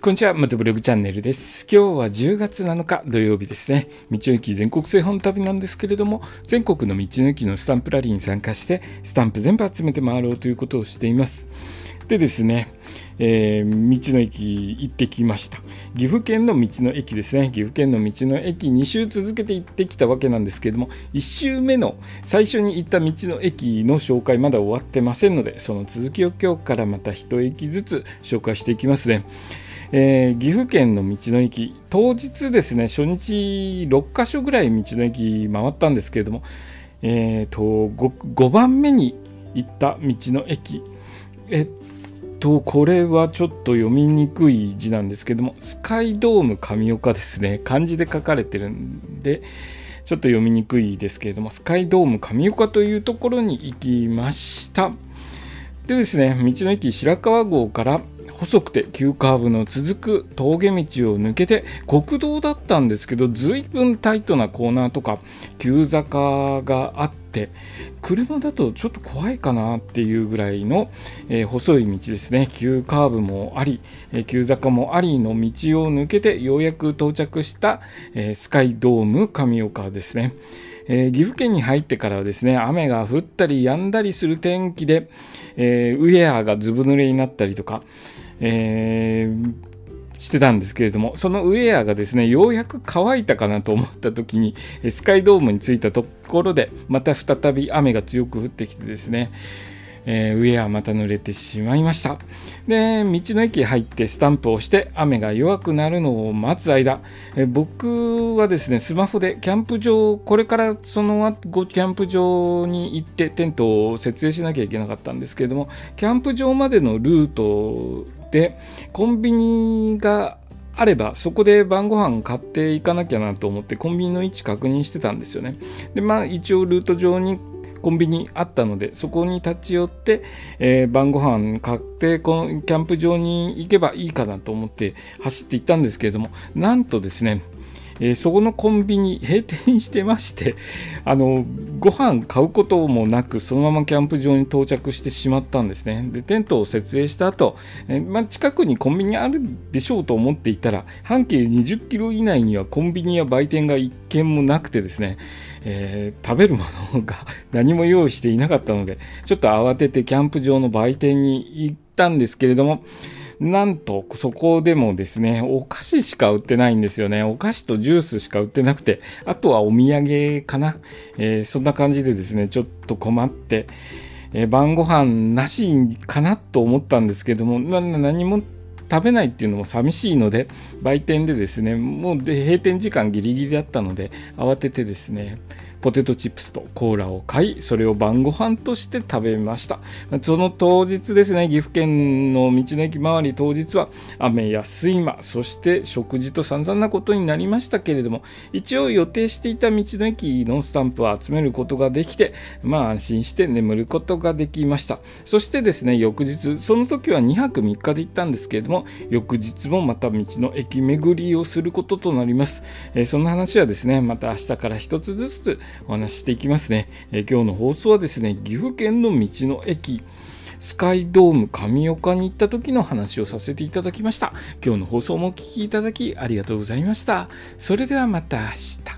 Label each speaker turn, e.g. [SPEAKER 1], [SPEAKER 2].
[SPEAKER 1] こんにちは、またブログチャンネルです。今日は10月7日土曜日ですね。道の駅全国製本旅なんですけれども、全国の道の駅のスタンプラリーに参加して、スタンプ全部集めて回ろうということをしています。でですね、えー、道の駅行ってきました。岐阜県の道の駅ですね。岐阜県の道の駅2周続けて行ってきたわけなんですけれども、1周目の最初に行った道の駅の紹介まだ終わってませんので、その続きを今日からまた1駅ずつ紹介していきますね。えー、岐阜県の道の駅。当日ですね初日6か所ぐらい道の駅回ったんですけれども、えーと、5, 5番目に行った道の駅。えっとこれはちょっと読みにくい字なんですけどもスカイドーム神岡ですね。漢字で書かれてるんでちょっと読みにくいですけれどもスカイドーム神岡というところに行きました。でですね道の駅白川郷から細くて急カーブの続く峠道を抜けて国道だったんですけど随分タイトなコーナーとか急坂があって車だとちょっと怖いかなっていうぐらいの、えー、細い道ですね急カーブもあり、えー、急坂もありの道を抜けてようやく到着した、えー、スカイドーム神岡ですね。えー、岐阜県に入ってからはですね雨が降ったり止んだりする天気で、えー、ウェアがずぶ濡れになったりとか、えー、してたんですけれどもそのウェアがですねようやく乾いたかなと思った時にスカイドームに着いたところでまた再び雨が強く降ってきてですねえー、ウェアまた濡れてしまいました。で道の駅入ってスタンプをして雨が弱くなるのを待つ間、え、僕はですねスマホでキャンプ場これからその後キャンプ場に行ってテントを設営しなきゃいけなかったんですけれどもキャンプ場までのルートでコンビニがあればそこで晩ご飯買っていかなきゃなと思ってコンビニの位置確認してたんですよね。でまあ一応ルート上にコンビニあったのでそこに立ち寄って、えー、晩ご飯買ってこのキャンプ場に行けばいいかなと思って走って行ったんですけれどもなんとですねえー、そこのコンビニ閉店してまして あのご飯買うこともなくそのままキャンプ場に到着してしまったんですね。でテントを設営した後、えー、まあ、近くにコンビニあるでしょうと思っていたら半径20キロ以内にはコンビニや売店が1軒もなくてですねえー、食べるものが 何も用意していなかったのでちょっと慌ててキャンプ場の売店に行ったんですけれどもなんとそこでもですねお菓子しか売ってないんですよね。お菓子とジュースしか売ってなくてあとはお土産かな、えー、そんな感じでですねちょっと困って、えー、晩ご飯なしかなと思ったんですけども何も食べないっていうのも寂しいので売店でですねもう閉店時間ギリギリだったので慌ててですねポテトチップスとコーラを買いそれを晩ご飯として食べました。その当日ですね岐阜県の道の駅周り当日は雨や睡魔そして食事と散々なことになりましたけれども一応予定していた道の駅のスタンプを集めることができてまあ安心して眠ることができました。そしてですね翌日その時は2泊3日で行ったんですけれども翌日もまた道の駅巡りをすることとなります、えー、その話はですねまた明日から一つずつお話ししていきますね、え今日の放送はですね岐阜県の道の駅スカイドーム神岡に行った時の話をさせていただきました。今日の放送もお聴きいただきありがとうございました。それではまた明日。